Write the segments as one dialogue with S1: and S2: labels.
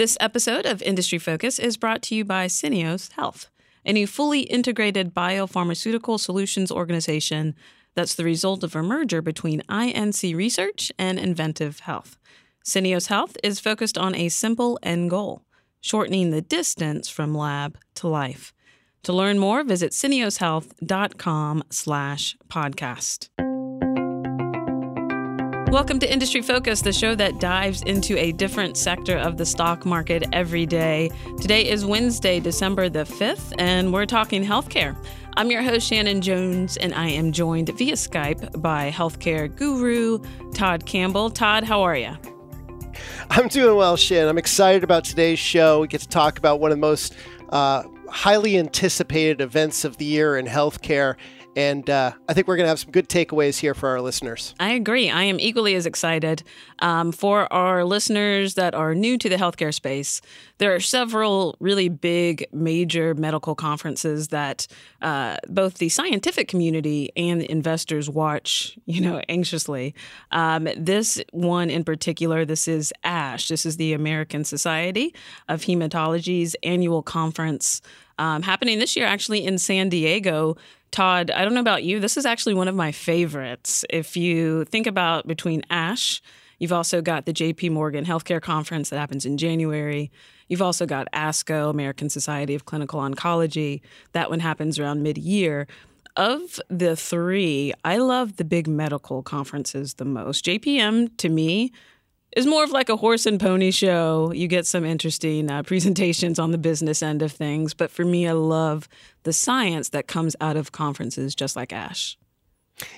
S1: This episode of Industry Focus is brought to you by Syneos Health, a new fully integrated biopharmaceutical solutions organization that's the result of a merger between INC Research and inVentiv Health. Syneos Health is focused on a simple end goal, shortening the distance from lab to life. To learn more, visit syneoshealth.com slash podcast. Welcome to Industry Focus, the show that dives into a different sector of the stock market every day. Today is Wednesday, December the 5th, and we're talking healthcare. I'm your host, Shannon Jones, and I am joined via Skype by healthcare guru Todd Campbell. Todd, how are you?
S2: I'm doing well, Shannon. I'm excited about today's show. We get to talk about one of the most uh, highly anticipated events of the year in healthcare and uh, I think we're going to have some good takeaways here for our listeners.
S1: I agree. I am equally as excited. Um, for our listeners that are new to the healthcare space, there are several really big, major medical conferences that uh, both the scientific community and investors watch, you know, anxiously. Um, this one in particular, this is ASH. This is the American Society of Hematology's annual conference. Um, happening this year, actually in San Diego. Todd, I don't know about you. This is actually one of my favorites. If you think about between ASH, you've also got the JP Morgan Healthcare Conference that happens in January. You've also got ASCO, American Society of Clinical Oncology. That one happens around mid year. Of the three, I love the big medical conferences the most. JPM, to me, is more of like a horse and pony show. You get some interesting uh, presentations on the business end of things, but for me, I love the science that comes out of conferences, just like Ash.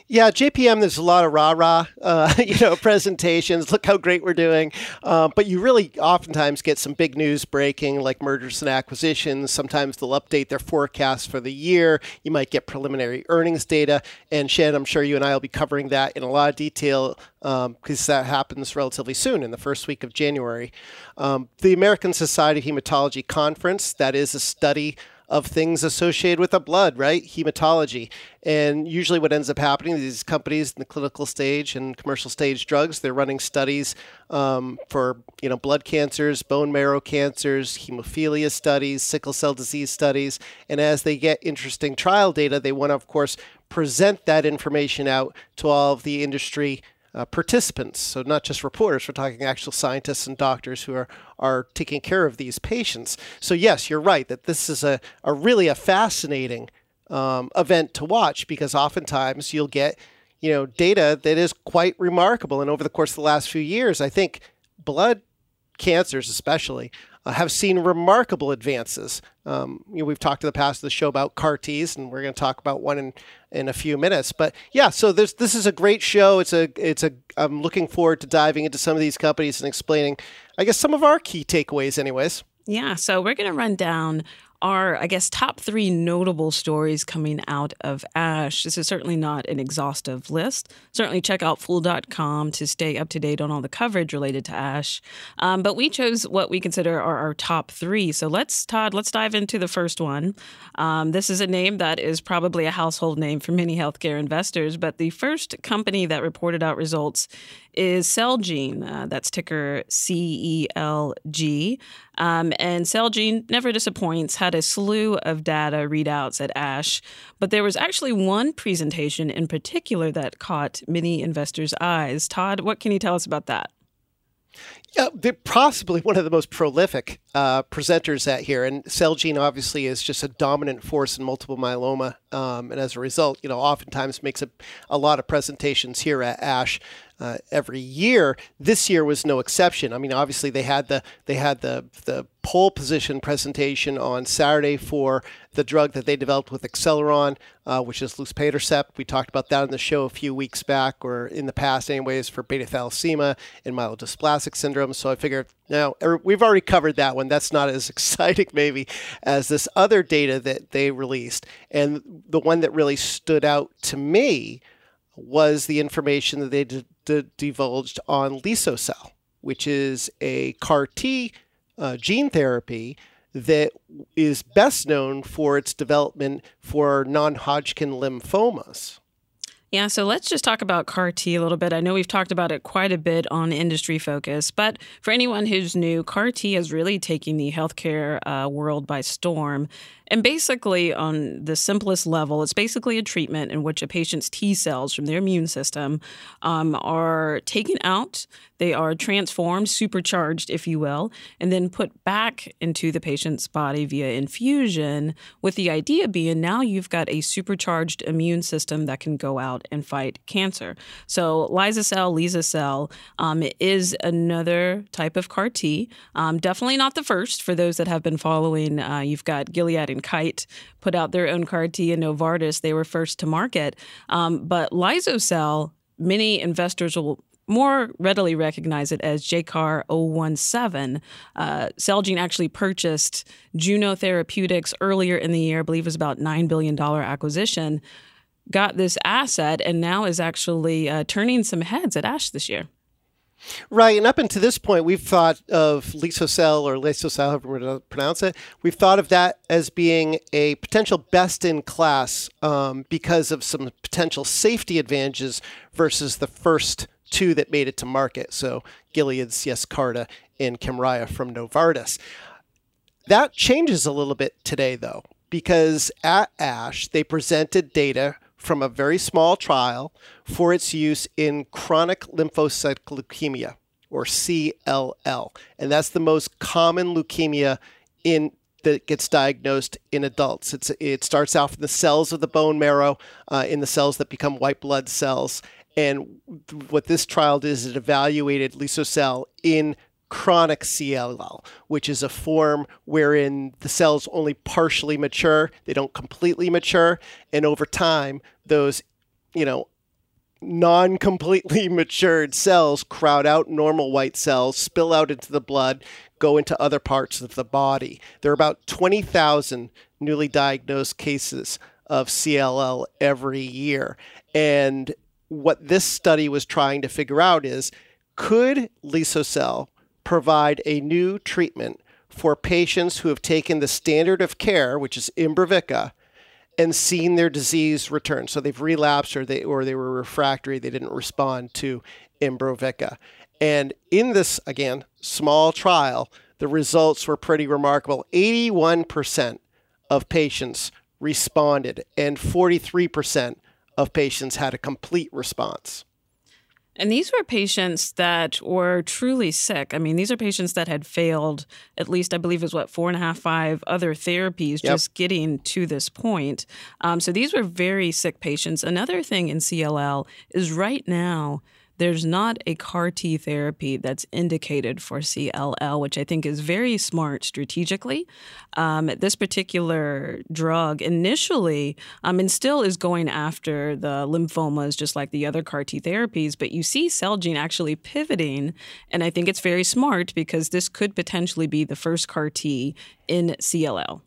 S2: Yeah, JPM. There's a lot of rah rah, uh, you know, presentations. Look how great we're doing. Uh, but you really oftentimes get some big news breaking, like mergers and acquisitions. Sometimes they'll update their forecasts for the year. You might get preliminary earnings data. And Shannon, I'm sure you and I will be covering that in a lot of detail because um, that happens relatively soon in the first week of January. Um, the American Society of Hematology Conference. That is a study of things associated with the blood, right? Hematology. And usually, what ends up happening, these companies in the clinical stage and commercial stage drugs, they're running studies um, for you know blood cancers, bone marrow cancers, hemophilia studies, sickle cell disease studies. And as they get interesting trial data, they want to, of course, present that information out to all of the industry uh, participants. So not just reporters, we're talking actual scientists and doctors who are, are taking care of these patients. So yes, you're right that this is a, a really a fascinating um, event to watch because oftentimes you'll get you know data that is quite remarkable. And over the course of the last few years, I think blood cancers especially uh, have seen remarkable advances. Um, you know, we've talked in the past of the show about CAR Ts, and we're going to talk about one in, in a few minutes. But yeah, so this this is a great show. It's a it's a I'm looking forward to diving into some of these companies and explaining, I guess, some of our key takeaways, anyways.
S1: Yeah, so we're going to run down are, I guess, top three notable stories coming out of ASH. This is certainly not an exhaustive list. Certainly check out fool.com to stay up to date on all the coverage related to ASH. Um, but we chose what we consider are our top three. So let's, Todd, let's dive into the first one. Um, this is a name that is probably a household name for many healthcare investors, but the first company that reported out results is Celgene. Uh, that's ticker C E L G. Um, and Celgene never disappoints, had a slew of data readouts at ASH, but there was actually one presentation in particular that caught many investors' eyes. Todd, what can you tell us about that?
S2: Yeah, they're possibly one of the most prolific uh, presenters at here, and Celgene obviously is just a dominant force in multiple myeloma, um, and as a result, you know, oftentimes makes a, a lot of presentations here at ASH uh, every year. This year was no exception. I mean, obviously they had the they had the the pole position presentation on Saturday for the drug that they developed with Acceleron, uh, which is luspatercept. We talked about that in the show a few weeks back, or in the past, anyways, for beta thalassemia and myelodysplastic syndrome. So I figured, now we've already covered that one. That's not as exciting, maybe, as this other data that they released. And the one that really stood out to me was the information that they d- d- divulged on Liso-cel, which is a CAR T uh, gene therapy that is best known for its development for non Hodgkin lymphomas.
S1: Yeah, so let's just talk about CAR T a little bit. I know we've talked about it quite a bit on Industry Focus, but for anyone who's new, CAR T is really taking the healthcare uh, world by storm. And basically, on the simplest level, it's basically a treatment in which a patient's T cells from their immune system um, are taken out, they are transformed, supercharged, if you will, and then put back into the patient's body via infusion, with the idea being now you've got a supercharged immune system that can go out and fight cancer. So, Liso-cel, Liso-cel um, is another type of CAR T. Um, definitely not the first for those that have been following. Uh, you've got Gilead and Kite put out their own CAR T, and Novartis, they were first to market. Um, but Liso-cel, many investors will more readily recognize it as JCAR 017. Uh, Celgene actually purchased Juno Therapeutics earlier in the year, I believe it was about $9 billion acquisition, got this asset, and now is actually uh, turning some heads at ASH this year.
S2: Right, and up until this point, we've thought of Liso-cel or Liso-cel, however you pronounce it. We've thought of that as being a potential best-in-class um, because of some potential safety advantages versus the first two that made it to market. So Gilead's Yescarta and Kymriah from Novartis. That changes a little bit today, though, because at ASH they presented data from a very small trial for its use in chronic lymphocytic leukemia, or CLL. And that's the most common leukemia in that gets diagnosed in adults. It's, it starts off in the cells of the bone marrow, uh, in the cells that become white blood cells. And what this trial did is it evaluated Liso-cel in chronic CLL, which is a form wherein the cells only partially mature, they don't completely mature, and over time, those, you know, non completely matured cells crowd out normal white cells, spill out into the blood, go into other parts of the body. There are about 20,000 newly diagnosed cases of CLL every year. And what this study was trying to figure out is could Liso-cel provide a new treatment for patients who have taken the standard of care, which is Imbruvica, and seen their disease return. So they've relapsed or they or they were refractory, they didn't respond to Imbruvica. And in this again small trial, the results were pretty remarkable. 81% of patients responded and 43% of patients had a complete response.
S1: And these were patients that were truly sick. I mean, these are patients that had failed at least, I believe, is what four and a half, five other therapies yep. just getting to this point. Um, so these were very sick patients. Another thing in CLL is right now there's not a CAR T therapy that's indicated for CLL, which I think is very smart strategically. Um, this particular drug initially um, and still is going after the lymphomas, just like the other CAR T therapies, but you see Celgene actually pivoting, and I think it's very smart because this could potentially be the first CAR T in CLL.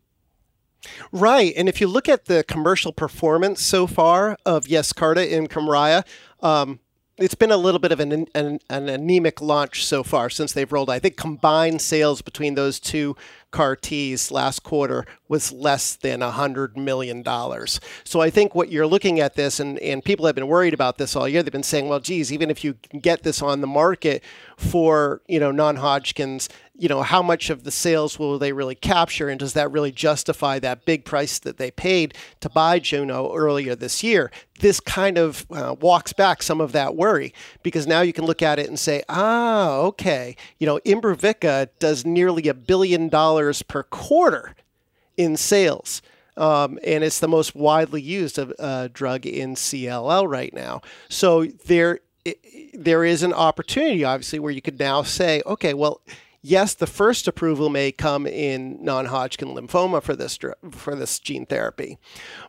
S2: Right. And if you look at the commercial performance so far of Yescarta and Kymriah, um, it's been a little bit of an, an, an, anemic launch so far since they've rolled. I think combined sales between those two CAR Ts last quarter was less than $100 million. So I think what you're looking at this, and, and people have been worried about this all year. They've been saying, well, geez, even if you get this on the market for, you know, non-Hodgkin's, you know, how much of the sales will they really capture? And does that really justify that big price that they paid to buy Juno earlier this year? This kind of uh, walks back some of that worry because now you can look at it and say, ah, okay, you know, Imbruvica does nearly a billion dollars per quarter in sales. Um, and it's the most widely used uh, drug in CLL right now. So there, there is an opportunity, obviously, where you could now say, okay, well, yes, the first approval may come in non-Hodgkin lymphoma for this for this gene therapy,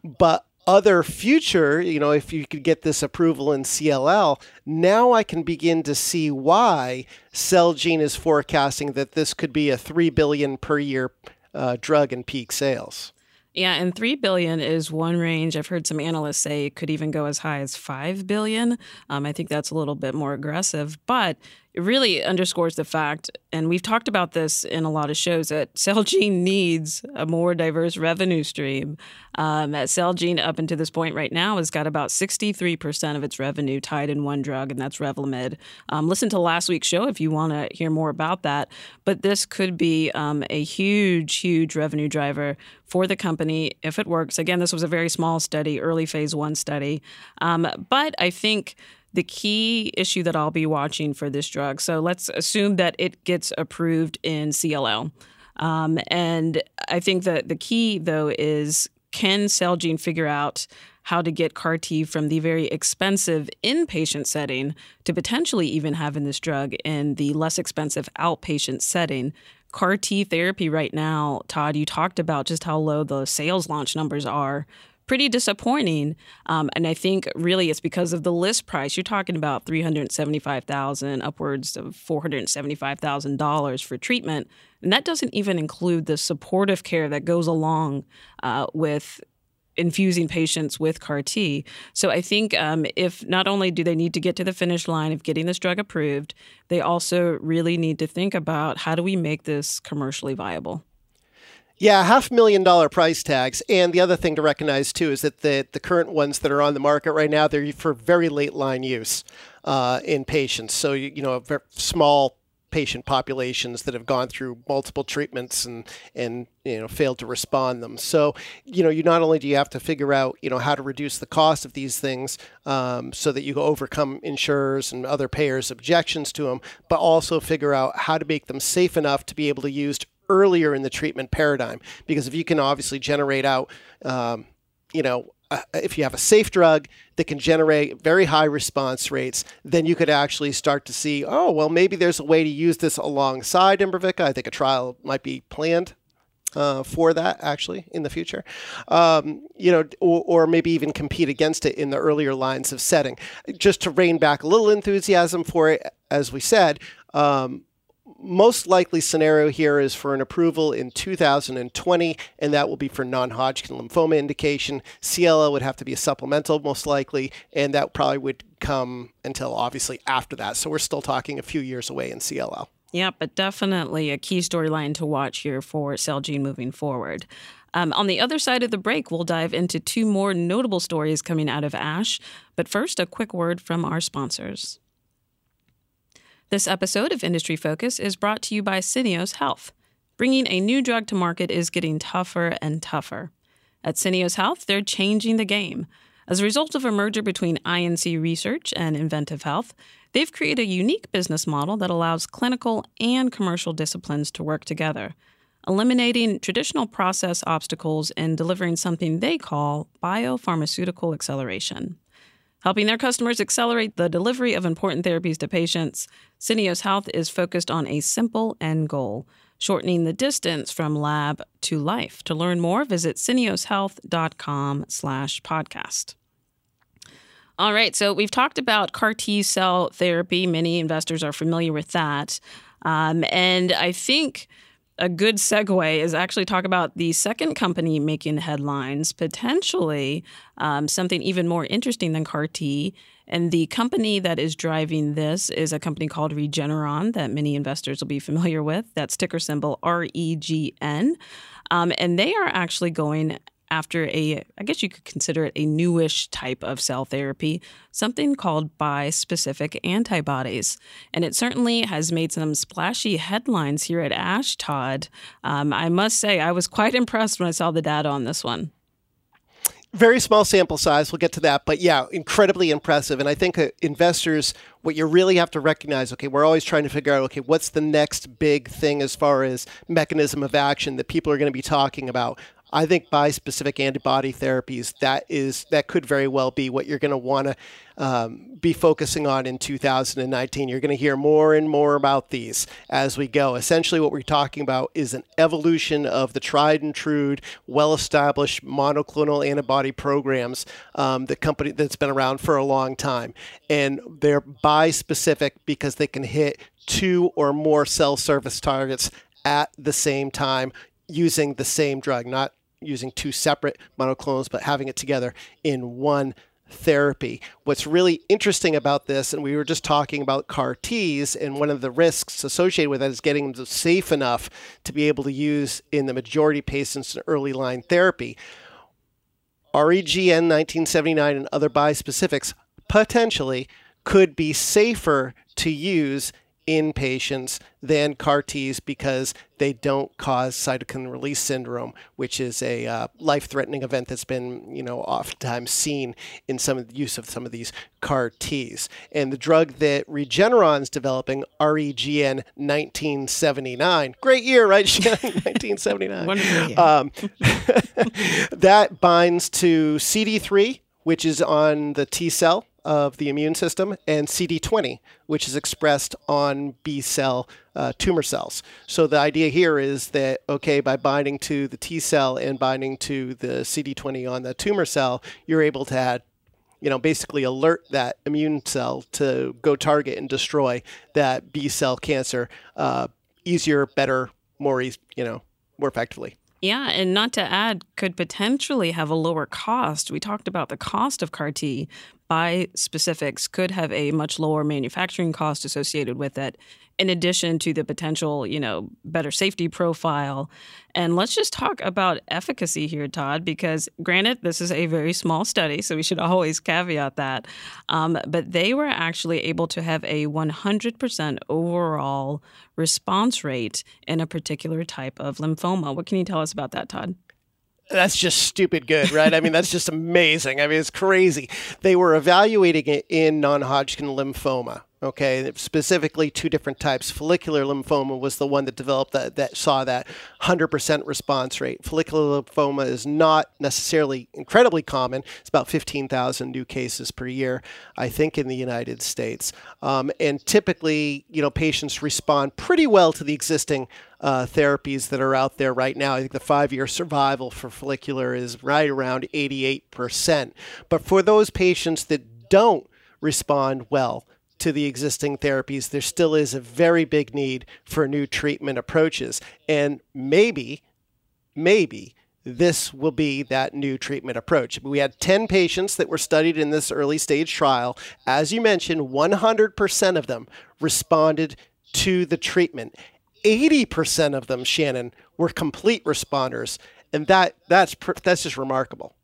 S2: but other future, you know, if you could get this approval in CLL, now I can begin to see why Celgene is forecasting that this could be a three billion per year uh, drug in peak sales.
S1: Yeah, and 3 billion is one range. I've heard some analysts say it could even go as high as 5 billion. Um, I think that's a little bit more aggressive, but it really underscores the fact, and we've talked about this in a lot of shows, that Celgene needs a more diverse revenue stream. Um, Celgene, up until this point right now, has got about 63% of its revenue tied in one drug, and that's Revlimid. Um, listen to last week's show if you want to hear more about that. But this could be um, a huge, huge revenue driver for the company if it works. Again, this was a very small study, early phase one study. Um, but I think the key issue that I'll be watching for this drug. So let's assume that it gets approved in CLL. Um, and I think that the key, though, is can Celgene figure out how to get CAR T from the very expensive inpatient setting to potentially even having this drug in the less expensive outpatient setting? CAR T therapy right now, Todd, you talked about just how low the sales launch numbers are pretty disappointing. Um, and I think really it's because of the list price. You're talking about three hundred seventy-five thousand, upwards of four hundred seventy-five thousand dollars for treatment, and that doesn't even include the supportive care that goes along uh, with infusing patients with CAR T. So I think um, if not only do they need to get to the finish line of getting this drug approved, they also really need to think about how do we make this commercially viable.
S2: Yeah, half million dollar price tags. And the other thing to recognize too is that the, the current ones that are on the market right now, they're for very late line use uh, in patients. So, you, you know, small patient populations that have gone through multiple treatments and and you know failed to respond them. So you know you not only do you have to figure out you know how to reduce the cost of these things um, so that you overcome insurers and other payers' objections to them, but also figure out how to make them safe enough to be able to use earlier in the treatment paradigm. Because if you can obviously generate out, um, you know, uh, if you have a safe drug that can generate very high response rates, then you could actually start to see, oh, well, maybe there's a way to use this alongside Imbruvica. I think a trial might be planned uh, for that actually in the future, um, you know, or, or, maybe even compete against it in the earlier lines of setting. Just to rein back a little enthusiasm for it, as we said, um, most likely scenario here is for an approval in 2020, and that will be for non-Hodgkin lymphoma indication. CLL would have to be a supplemental, most likely, and that probably would come until obviously after that. So we're still talking a few years away in CLL.
S1: Yeah, but definitely a key storyline to watch here for Celgene moving forward. Um, on the other side of the break, we'll dive into two more notable stories coming out of ASH. But first, a quick word from our sponsors. This episode of Industry Focus is brought to you by Syneos Health. Bringing a new drug to market is getting tougher and tougher. At Syneos Health, they're changing the game. As a result of a merger between INC Research and inVentiv Health, they've created a unique business model that allows clinical and commercial disciplines to work together, eliminating traditional process obstacles and delivering something they call biopharmaceutical acceleration. Helping their customers accelerate the delivery of important therapies to patients, Syneos Health is focused on a simple end goal shortening the distance from lab to life. To learn more, visit syneoshealth.com slash podcast. All right, so we've talked about CAR T cell therapy. Many investors are familiar with that. Um, and I think a good segue is actually talk about the second company making headlines, potentially um, something even more interesting than CAR T. And the company that is driving this is a company called Regeneron that many investors will be familiar with. That's ticker symbol R E G N. Um, and they are actually going after a, I guess you could consider it a newish type of cell therapy, something called bispecific antibodies. And it certainly has made some splashy headlines here at ASH, Todd. Um, I must say, I was quite impressed when I saw the data on this one
S2: very small sample size. We'll get to that, but yeah, incredibly impressive. And I think uh, investors, what you really have to recognize, okay, we're always trying to figure out, okay, what's the next big thing as far as mechanism of action that people are going to be talking about. I think bispecific antibody therapies that is that could very well be what you're going to want to um, be focusing on in 2019. You're going to hear more and more about these as we go. Essentially, what we're talking about is an evolution of the tried and true, well-established monoclonal antibody programs. Um, the company that's been around for a long time, and they're bispecific because they can hit two or more cell surface targets at the same time using the same drug, not using two separate monoclonals, but having it together in one therapy. What's really interesting about this, and we were just talking about CAR Ts, and one of the risks associated with that is getting them safe enough to be able to use in the majority of patients in early line therapy. REGN 1979 and other bispecifics potentially could be safer to use in patients than CAR Ts because they don't cause cytokine release syndrome, which is a uh, life-threatening event that's been, you know, oftentimes seen in some of the use of some of these CAR Ts. And the drug that Regeneron's developing, REGN 1979, great year, right? 1979. Um, that binds to CD3, which is on the T cell of the immune system, and CD20, which is expressed on B cell uh, tumor cells. So the idea here is that, okay, by binding to the T cell and binding to the CD20 on the tumor cell, you're able to add you know, basically alert that immune cell to go target and destroy that B cell cancer uh, easier, better, more, you know, more effectively.
S1: Yeah, and not to add, could potentially have a lower cost. We talked about the cost of CAR T, bispecifics could have a much lower manufacturing cost associated with it in addition to the potential, you know, better safety profile. And let's just talk about efficacy here, Todd, because granted, this is a very small study, so we should always caveat that. Um, but they were actually able to have a 100% overall response rate in a particular type of lymphoma. What can you tell us about that, Todd?
S2: that's just stupid good, right? I mean, that's just amazing. I mean, it's crazy. They were evaluating it in non Hodgkin lymphoma. Okay, specifically two different types. Follicular lymphoma was the one that developed that, that saw that 100% response rate. Follicular lymphoma is not necessarily incredibly common. It's about 15,000 new cases per year, I think, in the United States. Um, and typically, you know, patients respond pretty well to the existing uh, therapies that are out there right now. I think the five year survival for follicular is right around 88%. But for those patients that don't respond well, to the existing therapies, there still is a very big need for new treatment approaches. And maybe, maybe this will be that new treatment approach. We had 10 patients that were studied in this early stage trial. As you mentioned, 100% of them responded to the treatment. 80% of them, Shannon, were complete responders. And that, that's, that's just remarkable.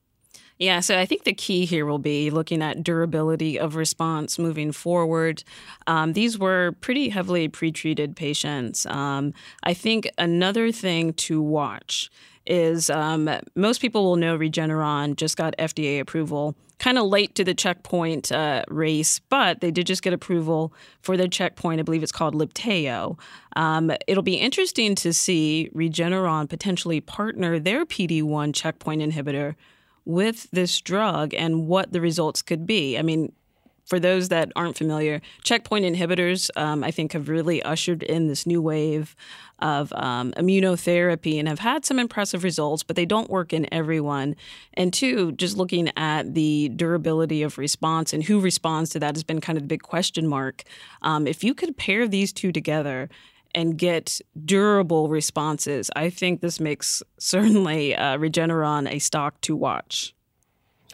S1: Yeah, so I think the key here will be looking at durability of response moving forward. Um, these were pretty heavily pretreated patients. Um, I think another thing to watch is um, most people will know Regeneron just got FDA approval kind of late to the checkpoint uh, race, but they did just get approval for their checkpoint. I believe it's called Libtayo. Um, it'll be interesting to see Regeneron potentially partner their PD 1 checkpoint inhibitor with this drug and what the results could be. I mean, for those that aren't familiar, checkpoint inhibitors, um, I think, have really ushered in this new wave of um, immunotherapy and have had some impressive results, but they don't work in everyone. And two, just looking at the durability of response and who responds to that has been kind of the big question mark. Um, if you could pair these two together and get durable responses, I think this makes certainly uh, Regeneron a stock to watch.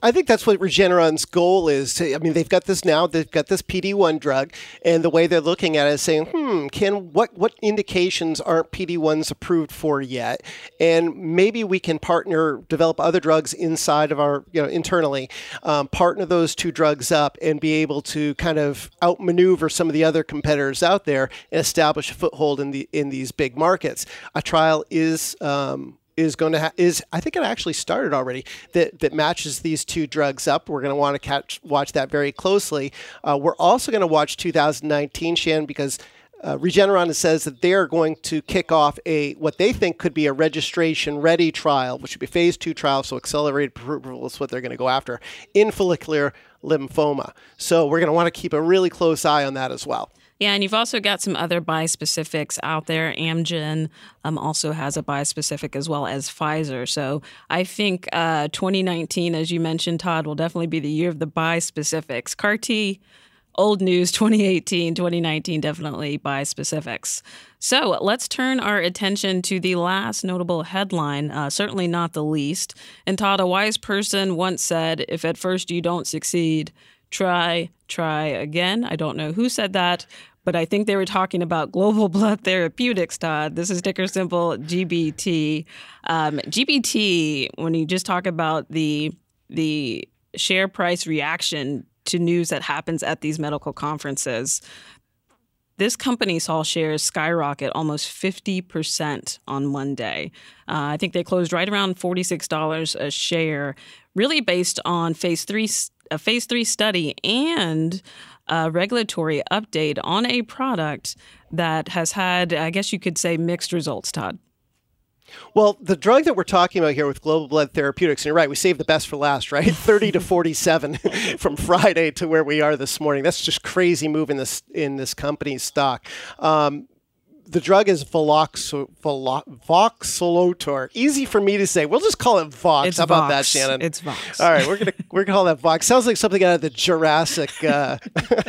S2: I think that's what Regeneron's goal is. I mean, they've got this now. They've got this PD one drug, and the way they're looking at it is saying, "Hmm, can what what indications aren't PD ones approved for yet? And maybe we can partner, develop other drugs inside of our, you know, internally, um, partner those two drugs up, and be able to kind of outmaneuver some of the other competitors out there and establish a foothold in the in these big markets. A trial is um, is going to ha- is I think it actually started already that that matches these two drugs up. We're going to want to catch watch that very closely. Uh, we're also going to watch 2019 Shan because. Uh, Regeneron says that they are going to kick off a what they think could be a registration ready trial, which would be phase two trial, so accelerated approval is what they're going to go after in follicular lymphoma. So we're going to want to keep a really close eye on that as well.
S1: Yeah, and you've also got some other bispecifics out there. Amgen um, also has a bispecific as well as Pfizer. So I think uh, 2019, as you mentioned, Todd, will definitely be the year of the bispecifics. CAR T old news 2018, 2019, definitely bispecifics. So let's turn our attention to the last notable headline, uh, certainly not the least. And Todd, a wise person once said, if at first you don't succeed, try, try again. I don't know who said that, but I think they were talking about global blood therapeutics, Todd. This is ticker symbol GBT. Um, GBT, when you just talk about the the share price reaction to news that happens at these medical conferences, this company saw shares skyrocket almost 50% on one day. Uh, I think they closed right around $46 a share, really based on phase three, a phase three study and a regulatory update on a product that has had, I guess you could say, mixed results, Todd.
S2: Well, the drug that we're talking about here with Global Blood Therapeutics, and you're right, we saved the best for last, right? 30 to 47 from Friday to where we are this morning. That's just crazy move in this in this company's stock. Um, the drug is Valox, Voxelotor. Easy for me to say. We'll just call it Vox.
S1: It's
S2: How about
S1: Vox.
S2: that, Shannon?
S1: It's Vox.
S2: All right, we're gonna we're gonna call that Vox. Sounds like something out of the Jurassic uh,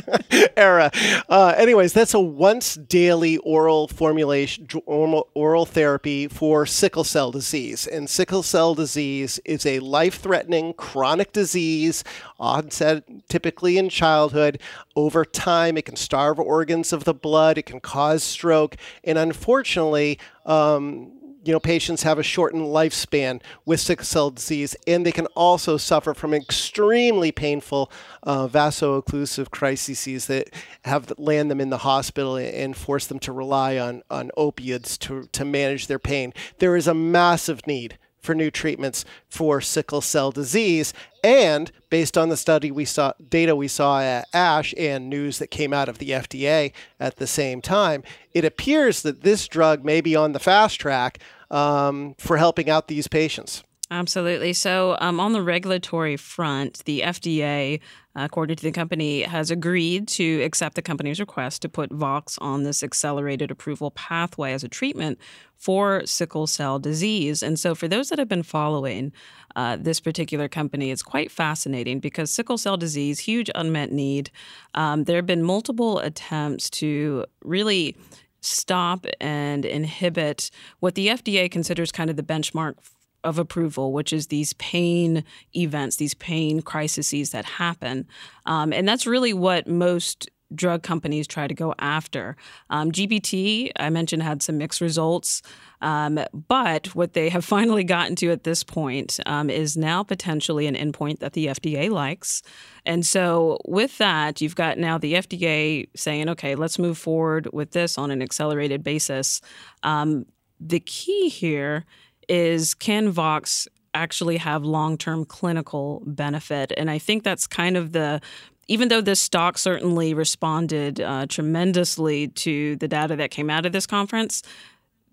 S2: era. Uh, anyways, that's a once daily oral formulation, oral, oral therapy for sickle cell disease. And sickle cell disease is a life threatening chronic disease, onset typically in childhood. Over time, it can starve organs of the blood. It can cause stroke and unfortunately, um, you know, patients have a shortened lifespan with sickle cell disease, and they can also suffer from extremely painful uh, vaso-occlusive crises that have land them in the hospital and force them to rely on on opiates to to manage their pain. There is a massive need for new treatments for sickle cell disease. And based on the study we saw, data we saw at ASH and news that came out of the FDA at the same time, it appears that this drug may be on the fast track um, for helping out these patients.
S1: Absolutely. So, um, on the regulatory front, the FDA, according to the company, has agreed to accept the company's request to put Vox on this accelerated approval pathway as a treatment for sickle cell disease. And so, for those that have been following uh, this particular company, it's quite fascinating because sickle cell disease, huge unmet need. Um, there have been multiple attempts to really stop and inhibit what the FDA considers kind of the benchmark of approval, which is these pain events, these pain crises that happen. Um, and that's really what most drug companies try to go after. Um, GBT, I mentioned, had some mixed results. Um, but what they have finally gotten to at this point um, is now potentially an endpoint that the FDA likes. And so, with that, you've got now the FDA saying, okay, let's move forward with this on an accelerated basis. Um, the key here is can Vox actually have long term clinical benefit? And I think that's kind of the even though this stock certainly responded uh, tremendously to the data that came out of this conference,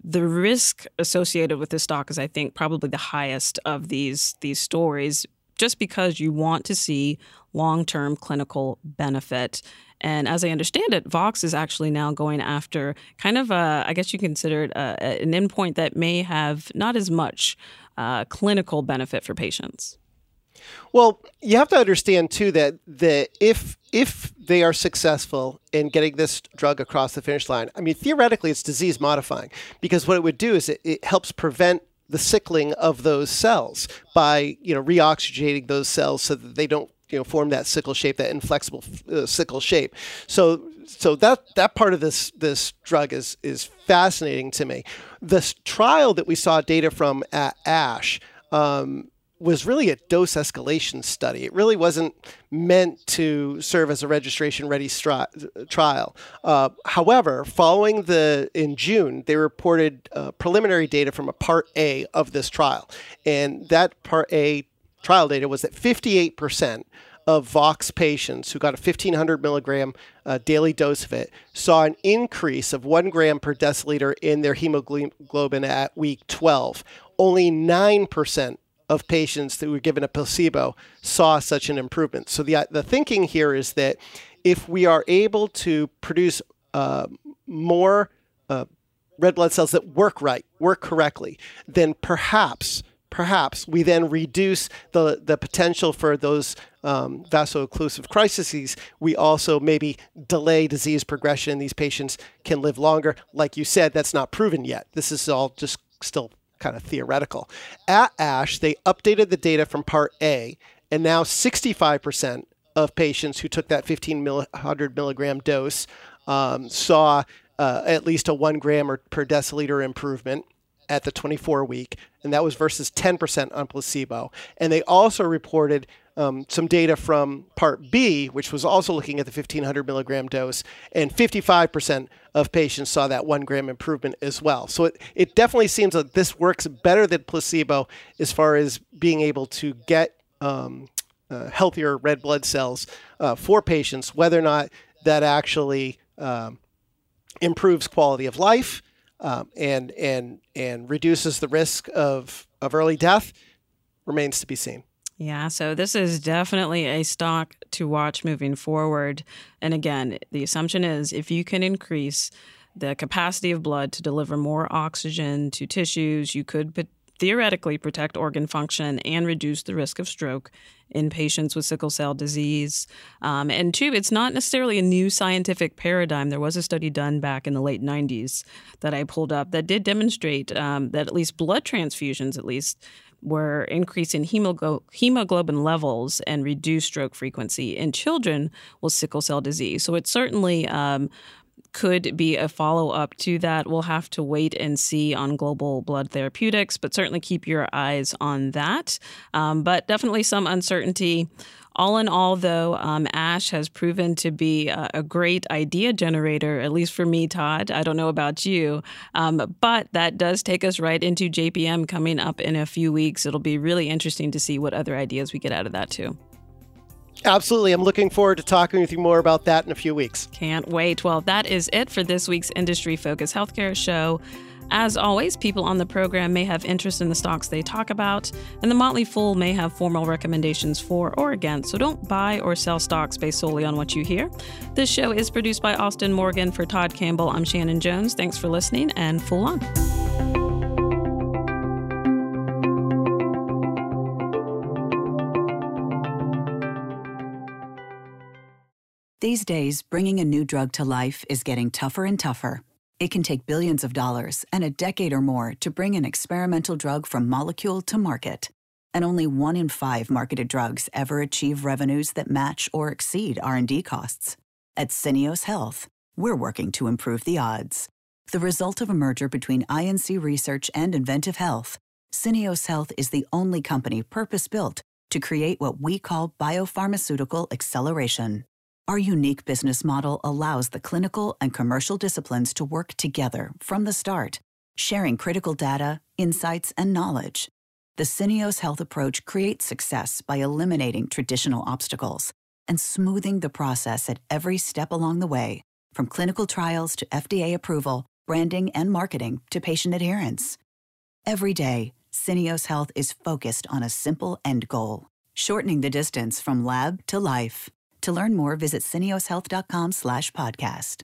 S1: the risk associated with this stock is, I think, probably the highest of these these stories, just because you want to see long term clinical benefit. And as I understand it, Vox is actually now going after kind of a, I guess you consider it a, an endpoint that may have not as much uh, clinical benefit for patients.
S2: Well, you have to understand too that that if if they are successful in getting this drug across the finish line, I mean theoretically it's disease modifying because what it would do is it, it helps prevent the sickling of those cells by you know reoxygenating those cells so that they don't you know form that sickle shape, that inflexible uh, sickle shape. So so that that part of this this drug is is fascinating to me. This trial that we saw data from at ASH. Um, was really a dose escalation study. It really wasn't meant to serve as a registration ready stri- trial. Uh, however, following the in June, they reported uh, preliminary data from a part A of this trial, and that part A trial data was that 58 percent of Vox patients who got a 1500 milligram uh, daily dose of it saw an increase of one gram per deciliter in their hemoglobin at week 12. Only 9% of patients that were given a placebo saw such an improvement. So the, the thinking here is that if we are able to produce uh, more uh, red blood cells that work right, work correctly, then perhaps perhaps we then reduce the, the potential for those um, vaso-occlusive crises, we also maybe delay disease progression. These patients can live longer. Like you said, that's not proven yet. This is all just still kind of theoretical. At ASH, they updated the data from Part A, and now 65% of patients who took that 1500 milligram dose um, saw uh, at least a one gram or per deciliter improvement at the 24 week, and that was versus 10% on placebo. And they also reported um, some data from Part B, which was also looking at the 1500 milligram dose, and 55% of patients saw that one gram improvement as well. So it, it definitely seems that this works better than placebo as far as being able to get um, uh, healthier red blood cells uh, for patients, whether or not that actually um, improves quality of life um, and and and reduces the risk of of early death remains to be seen.
S1: Yeah, so this is definitely a stock to watch moving forward. And again, the assumption is if you can increase the capacity of blood to deliver more oxygen to tissues, you could theoretically protect organ function and reduce the risk of stroke in patients with sickle cell disease. Um, and two, it's not necessarily a new scientific paradigm. There was a study done back in the late 90s that I pulled up that did demonstrate um, that at least blood transfusions, at least, were increasing hemoglobin levels and reduced stroke frequency in children with sickle cell disease. So it's certainly um, could be a follow up to that. We'll have to wait and see on global blood therapeutics, but certainly keep your eyes on that. Um, but definitely some uncertainty. All in all, though, um, ASH has proven to be a, a, great idea generator, at least for me, Todd. I don't know about you, um, but that does take us right into JPM coming up in a few weeks. It'll be really interesting to see what other ideas we get out of that, too.
S2: Absolutely. I'm looking forward to talking with you more about that in a few weeks.
S1: Can't wait. Well, that is it for this week's Industry Focus Healthcare Show. As always, people on the program may have interest in the stocks they talk about, and the Motley Fool may have formal recommendations for or against, so don't buy or sell stocks based solely on what you hear. This show is produced by Austin Morgan. For Todd Campbell, I'm Shannon Jones. Thanks for listening, and Fool on.
S3: These days, bringing a new drug to life is getting tougher and tougher. It can take billions of dollars and a decade or more to bring an experimental drug from molecule to market. And only one in five marketed drugs ever achieve revenues that match or exceed R&D costs. At Syneos Health, we're working to improve the odds. The result of a merger between INC Research and inVentiv Health, Syneos Health is the only company purpose-built to create what we call biopharmaceutical acceleration. Our unique business model allows the clinical and commercial disciplines to work together from the start, sharing critical data, insights, and knowledge. The Syneos Health approach creates success by eliminating traditional obstacles and smoothing the process at every step along the way, from clinical trials to FDA approval, branding and marketing to patient adherence. Every day, Syneos Health is focused on a simple end goal, shortening the distance from lab to life. To learn more, visit syneoshealth.com slash podcast.